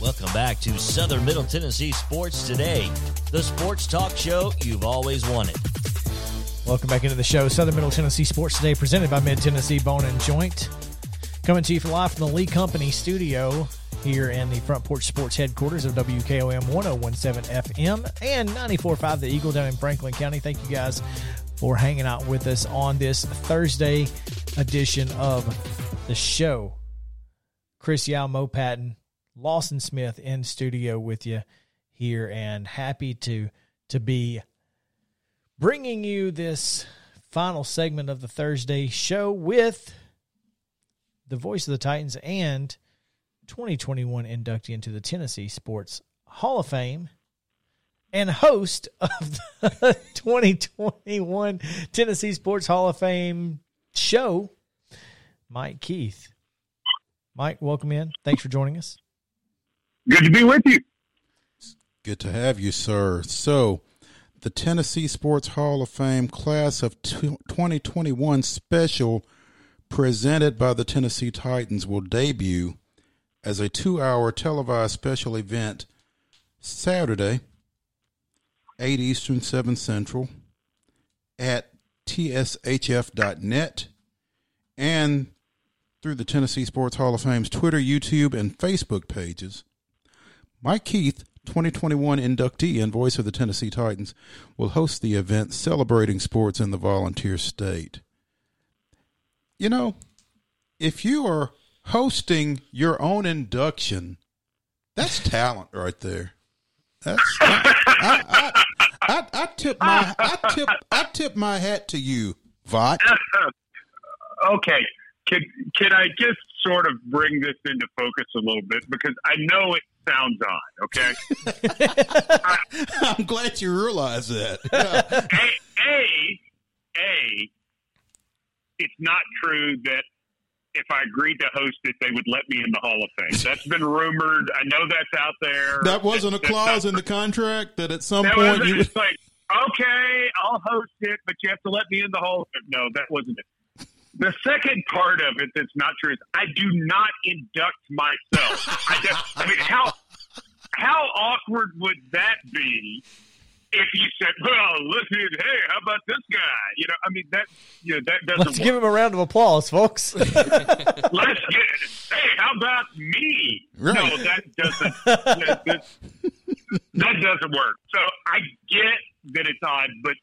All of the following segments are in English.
Welcome back to Southern Middle Tennessee Sports Today, the sports talk show you've always wanted. Welcome back into the show, Southern Middle Tennessee Sports Today, presented by Mid Tennessee Bone and Joint. Coming to you live from the Lee Company studio here in the Front Porch Sports headquarters of WKOM 1017 FM and 94.5 The Eagle down in Franklin County. Thank you guys for hanging out with us on this Thursday edition of the show. Chris Yao, Mo Patton, Lawson Smith in studio with you here, and happy to to be bringing you this final segment of the Thursday show with the voice of the Titans and 2021 inductee into the Tennessee Sports Hall of Fame and host of the 2021 Tennessee Sports Hall of Fame show, Mike Keith. Mike, welcome in. Thanks for joining us. Good to be with you. Good to have you, sir. So, the Tennessee Sports Hall of Fame class of 2021 special presented by the Tennessee Titans will debut as a two hour televised special event Saturday, 8 Eastern, 7 Central, at tshf.net and through the Tennessee Sports Hall of Fame's Twitter, YouTube, and Facebook pages. Mike Keith, 2021 inductee and voice of the Tennessee Titans, will host the event celebrating sports in the volunteer state. You know, if you are hosting your own induction, that's talent right there. That's I, I, I, I, tip my I tip I tip my hat to you, Vot. okay, can can I just sort of bring this into focus a little bit because I know it sounds odd. Okay, I'm glad you realize that. a, a a it's not true that if I agreed to host it, they would let me in the Hall of Fame. That's been rumored. I know that's out there. That wasn't a clause in the contract that at some that point you was like, okay, I'll host it, but you have to let me in the Hall of Fame. No, that wasn't it. The second part of it that's not true is I do not induct myself. I, just, I mean, how how awkward would that be if you said, "Well, listen, hey, how about this guy?" You know, I mean that you know that doesn't. Let's work. give him a round of applause, folks. Let's get. Hey, how about me? Right. No, that doesn't. that, that, that doesn't work. So I get that it's odd, but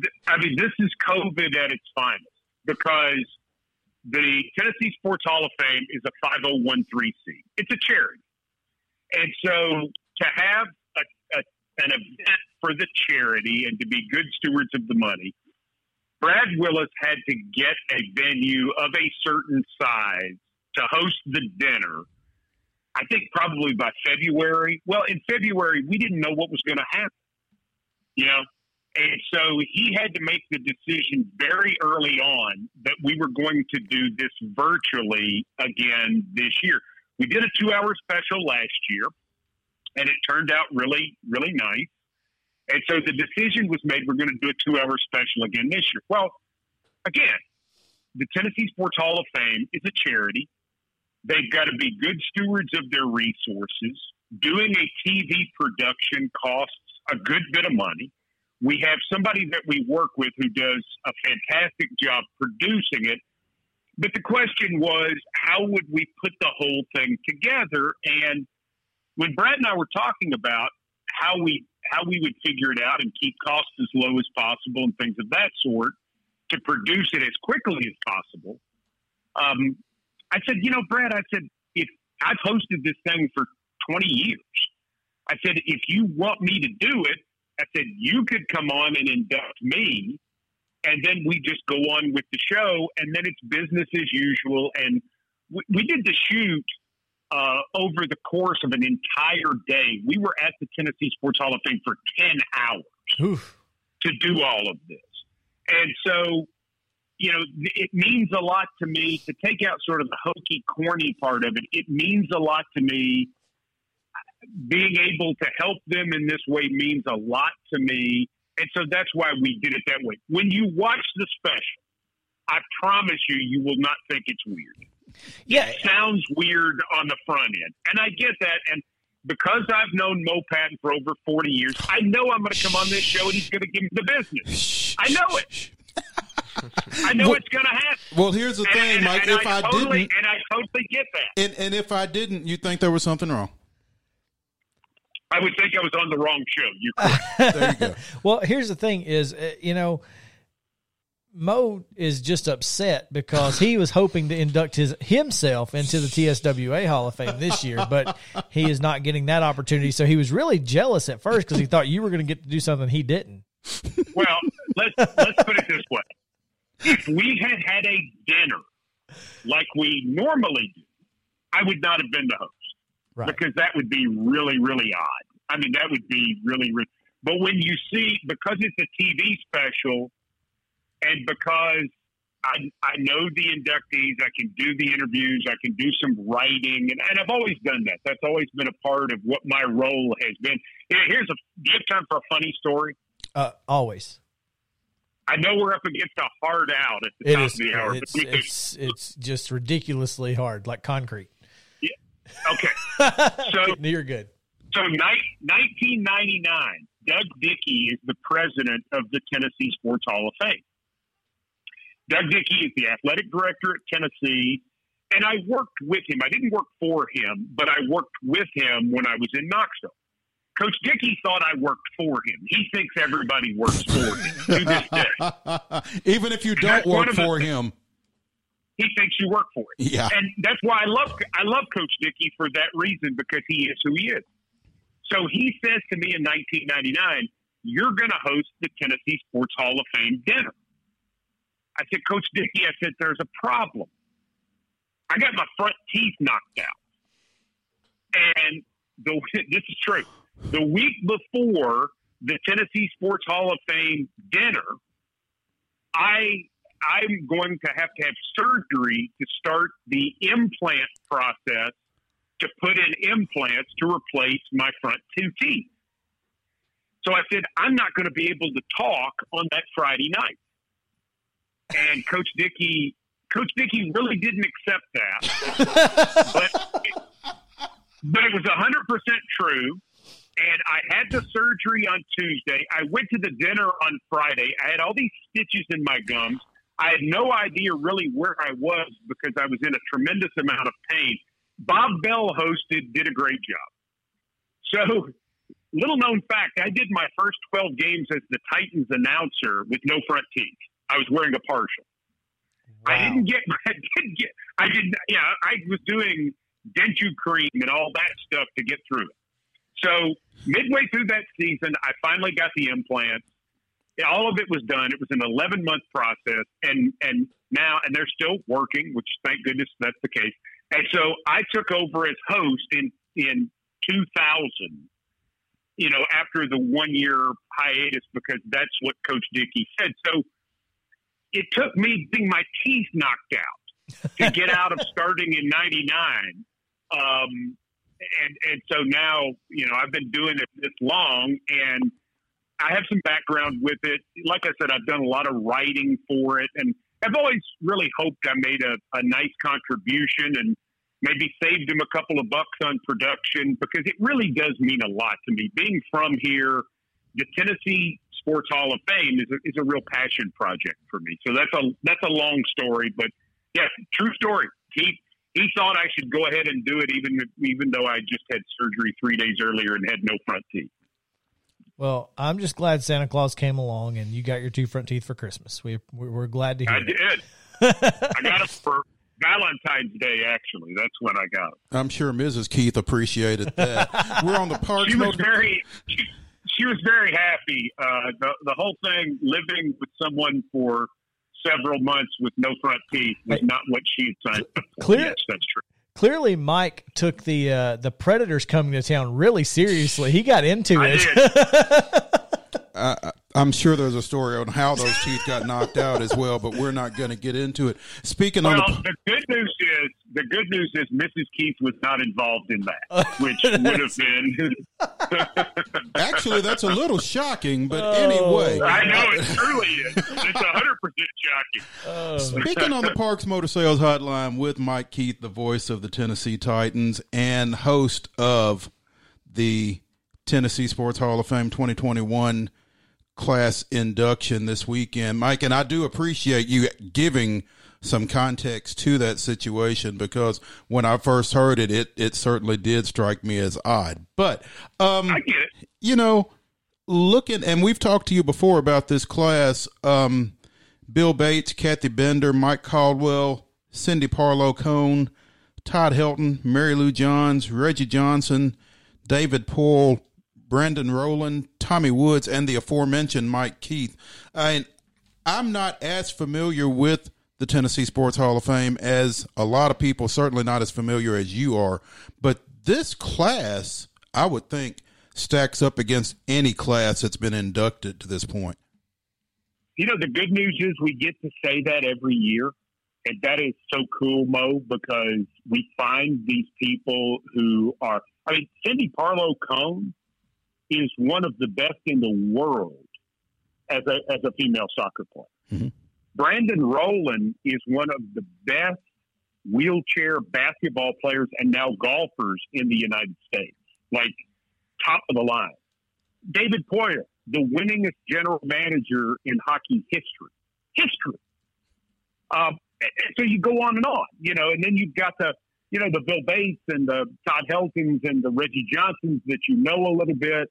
th- I mean, this is COVID at its finest because the Tennessee Sports Hall of Fame is a 5013C. It's a charity, and so to have a, a, an event for the charity and to be good stewards of the money, Brad Willis had to get a venue of a certain size to host the dinner. I think probably by February. Well, in February, we didn't know what was going to happen. You know, and so he had to make the decision very early on that we were going to do this virtually again this year. We did a two hour special last year, and it turned out really, really nice. And so the decision was made we're going to do a two hour special again this year. Well, again, the Tennessee Sports Hall of Fame is a charity. They've got to be good stewards of their resources. Doing a TV production costs a good bit of money. We have somebody that we work with who does a fantastic job producing it. But the question was, how would we put the whole thing together? And when Brad and I were talking about how we how we would figure it out and keep costs as low as possible and things of that sort to produce it as quickly as possible, um, I said, you know, Brad, I said, if I've hosted this thing for 20 years, I said, if you want me to do it, I said, you could come on and induct me, and then we just go on with the show, and then it's business as usual. And we, we did the shoot uh, over the course of an entire day. We were at the Tennessee Sports Hall of Fame for 10 hours Oof. to do all of this. And so, you know, it means a lot to me to take out sort of the hokey, corny part of it. It means a lot to me. Being able to help them in this way means a lot to me. And so that's why we did it that way. When you watch the special, I promise you, you will not think it's weird Yeah. it sounds weird on the front end. And I get that. And because I've known Mo Patton for over 40 years, I know I'm going to come on this show and he's going to give me the business. I know it. I know it's going to happen. Well, here's the And- thing, and- Mike. and if I, totally, didn't, and I totally get that. and, and if I didn't, you think there was something wrong. I would think I was on the wrong show. You're. There you go. Well, here's the thing: is uh, you know, Mo is just upset because he was hoping to induct his himself into the TSWA Hall of Fame this year, but he is not getting that opportunity. So he was really jealous at first because he thought you were going to get to do something he didn't. well, let's let's put it this way: if we had had a dinner like we normally do, I would not have been the host. Right. because that would be really, really odd. I mean, that would be really, really. But when you see, because it's a TV special, and because I, I know the inductees, I can do the interviews, I can do some writing, and, and I've always done that. That's always been a part of what my role has been. Here's a do you have time for a funny story. Uh, always. I know we're up against a hard out at the It top is. of the hour. It's, but it's it's just ridiculously hard, like concrete. Yeah. okay, so You're good. So, ni- 1999, Doug Dickey is the president of the Tennessee Sports Hall of Fame. Doug Dickey is the athletic director at Tennessee, and I worked with him. I didn't work for him, but I worked with him when I was in Knoxville. Coach Dickey thought I worked for him. He thinks everybody works for him to this day. Even if you don't work of the- for him. He thinks you work for him. Yeah. And that's why I love I love Coach Dickey for that reason because he is who he is. So he says to me in 1999, "You're going to host the Tennessee Sports Hall of Fame dinner." I said, "Coach Dickey," I said, "There's a problem. I got my front teeth knocked out, and the this is true. The week before the Tennessee Sports Hall of Fame dinner, I I'm going to have to have surgery to start the implant process to put in implants to replace my front two teeth. So I said, I'm not going to be able to talk on that Friday night. And Coach Dickey, Coach Dickey really didn't accept that, but but it was 100% true. And I had the surgery on Tuesday. I went to the dinner on Friday. I had all these stitches in my gums. I had no idea really where I was because I was in a tremendous amount of pain. Bob Bell hosted, did a great job. So, little known fact, I did my first 12 games as the Titans announcer with no front teeth. I was wearing a partial. I didn't get, I didn't get, I didn't, yeah, I was doing denture cream and all that stuff to get through it. So, midway through that season, I finally got the implants all of it was done. It was an 11 month process, and and now and they're still working, which thank goodness that's the case. And so I took over as host in in 2000. You know, after the one year hiatus, because that's what Coach Dickey said. So it took me getting my teeth knocked out to get out of starting in '99. Um, and and so now you know I've been doing it this long and I have some background with it. Like I said, I've done a lot of writing for it, and I've always really hoped I made a, a nice contribution and maybe saved him a couple of bucks on production because it really does mean a lot to me. Being from here, the Tennessee Sports Hall of Fame is a, is a real passion project for me. So that's a that's a long story, but yeah, true story. He he thought I should go ahead and do it, even even though I just had surgery three days earlier and had no front teeth. Well, I'm just glad Santa Claus came along and you got your two front teeth for Christmas. We we're, glad to hear I it. did. I got it for Valentine's Day. Actually, that's when I got it. I'm sure Mrs. Keith appreciated that. We're on the Parks She was very, she, she was very happy. Uh, the the whole thing, living with someone for several months with no front teeth was not what she had signed up. Clear- Yes, that's true. Clearly, Mike took the uh, the Predators coming to town really seriously. He got into I it. did. I, I'm sure there's a story on how those teeth got knocked out as well, but we're not going to get into it. Speaking on the, the good news is the good news is Mrs. Keith was not involved in that, oh, which would have been. actually, that's a little shocking, but Oh. anyway. I know it truly is. It's hundred percent shocking. Oh. Speaking on the Parks Motor Sales Hotline with Mike Keith, the voice of the Tennessee Titans and host of the Tennessee Sports Hall of Fame 2021 class induction this weekend. Mike, and I do appreciate you giving some context to that situation because when I first heard it, it, it certainly did strike me as odd. But, um, I get it. you know, looking, and we've talked to you before about this class. Um, Bill Bates, Kathy Bender, Mike Caldwell, Cindy Parlow Cone, Todd Helton, Mary Lou Johns, Reggie Johnson, David Poile, Brandon Rowland, Tommy Woods, and the aforementioned Mike Keith. I, I'm not as familiar with the Tennessee Sports Hall of Fame as a lot of people, certainly not as familiar as you are. But this class, I would think, stacks up against any class that's been inducted to this point. You know, the good news is we get to say that every year. And that is so cool, Mo, because we find these people who are. I mean, Cindy Parlow Cone is one of the best in the world as a, as a female soccer player. Mhm. Brandon Rowland is one of the best wheelchair basketball players and now golfers in the United States, like top of the line. David Poile, the winningest general manager in hockey history. History. Um, so you go on and on, you know, and then you've got the, you know, the Bill Bates and the Todd Heltons and the Reggie Johnsons that you know a little bit.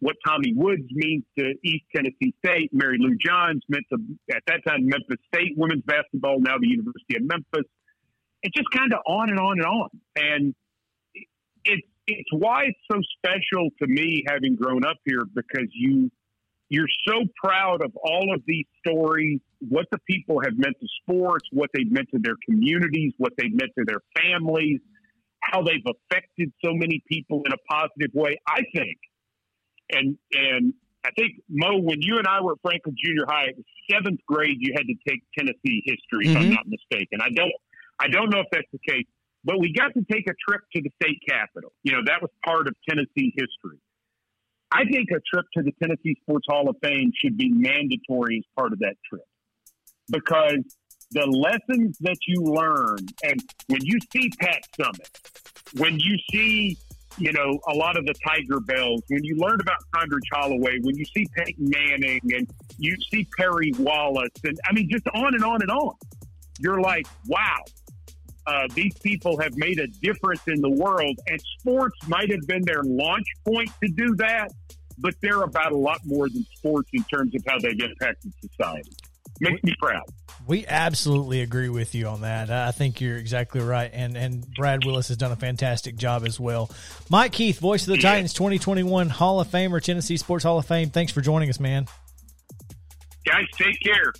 What Tommy Woods means to East Tennessee State, Mary Lou Johns meant to at that time Memphis State women's basketball, now the University of Memphis. It's just kind of on and on and on, and it's it's why it's so special to me having grown up here because you you're so proud of all of these stories, what the people have meant to sports, what they've meant to their communities, what they've meant to their families, how they've affected so many people in a positive way. I think, and and I think Mo, when you and I were at Franklin Junior High, seventh grade, you had to take Tennessee history, if I'm Mhm. not mistaken. I don't, I don't know if that's the case, but we got to take a trip to the state capitol. You know, that was part of Tennessee history. I think a trip to the Tennessee Sports Hall of Fame should be mandatory as part of that trip because the lessons that you learn, and when you see Pat Summitt, when you see, you know, a lot of the Tigerbelles, when you learn about Condridge Holloway, when you see Peyton Manning, and you see Perry Wallace, and I mean, just on and on and on, you're like, wow, uh, these people have made a difference in the world, and sports might have been their launch point to do that, but they're about a lot more than sports in terms of how they've impacted society. Makes me proud. We absolutely agree with you on that. I think you're exactly right, and and Brad Willis has done a fantastic job as well. Mike Keith, voice of the Yeah. Titans, 2021 Hall of Famer, Tennessee Sports Hall of Fame. Thanks for joining us, man. Guys, take care.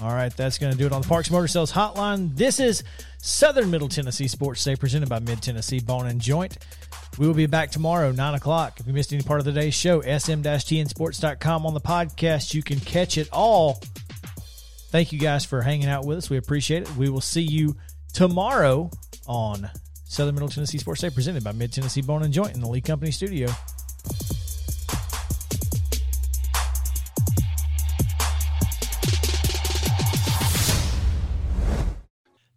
All right, that's going to do it on the Parks Motor Sales Hotline. This is Southern Middle Tennessee Sports Day, presented by Mid Tennessee Bone and Joint. We will be back tomorrow, 9 o'clock. If you missed any part of the day's show, sm-tnsports.com on the podcast. You can catch it all. Thank you guys for hanging out with us. We appreciate it. We will see you tomorrow on Southern Middle Tennessee Sports Day, presented by Mid Tennessee Bone and Joint in the Lee Company studio.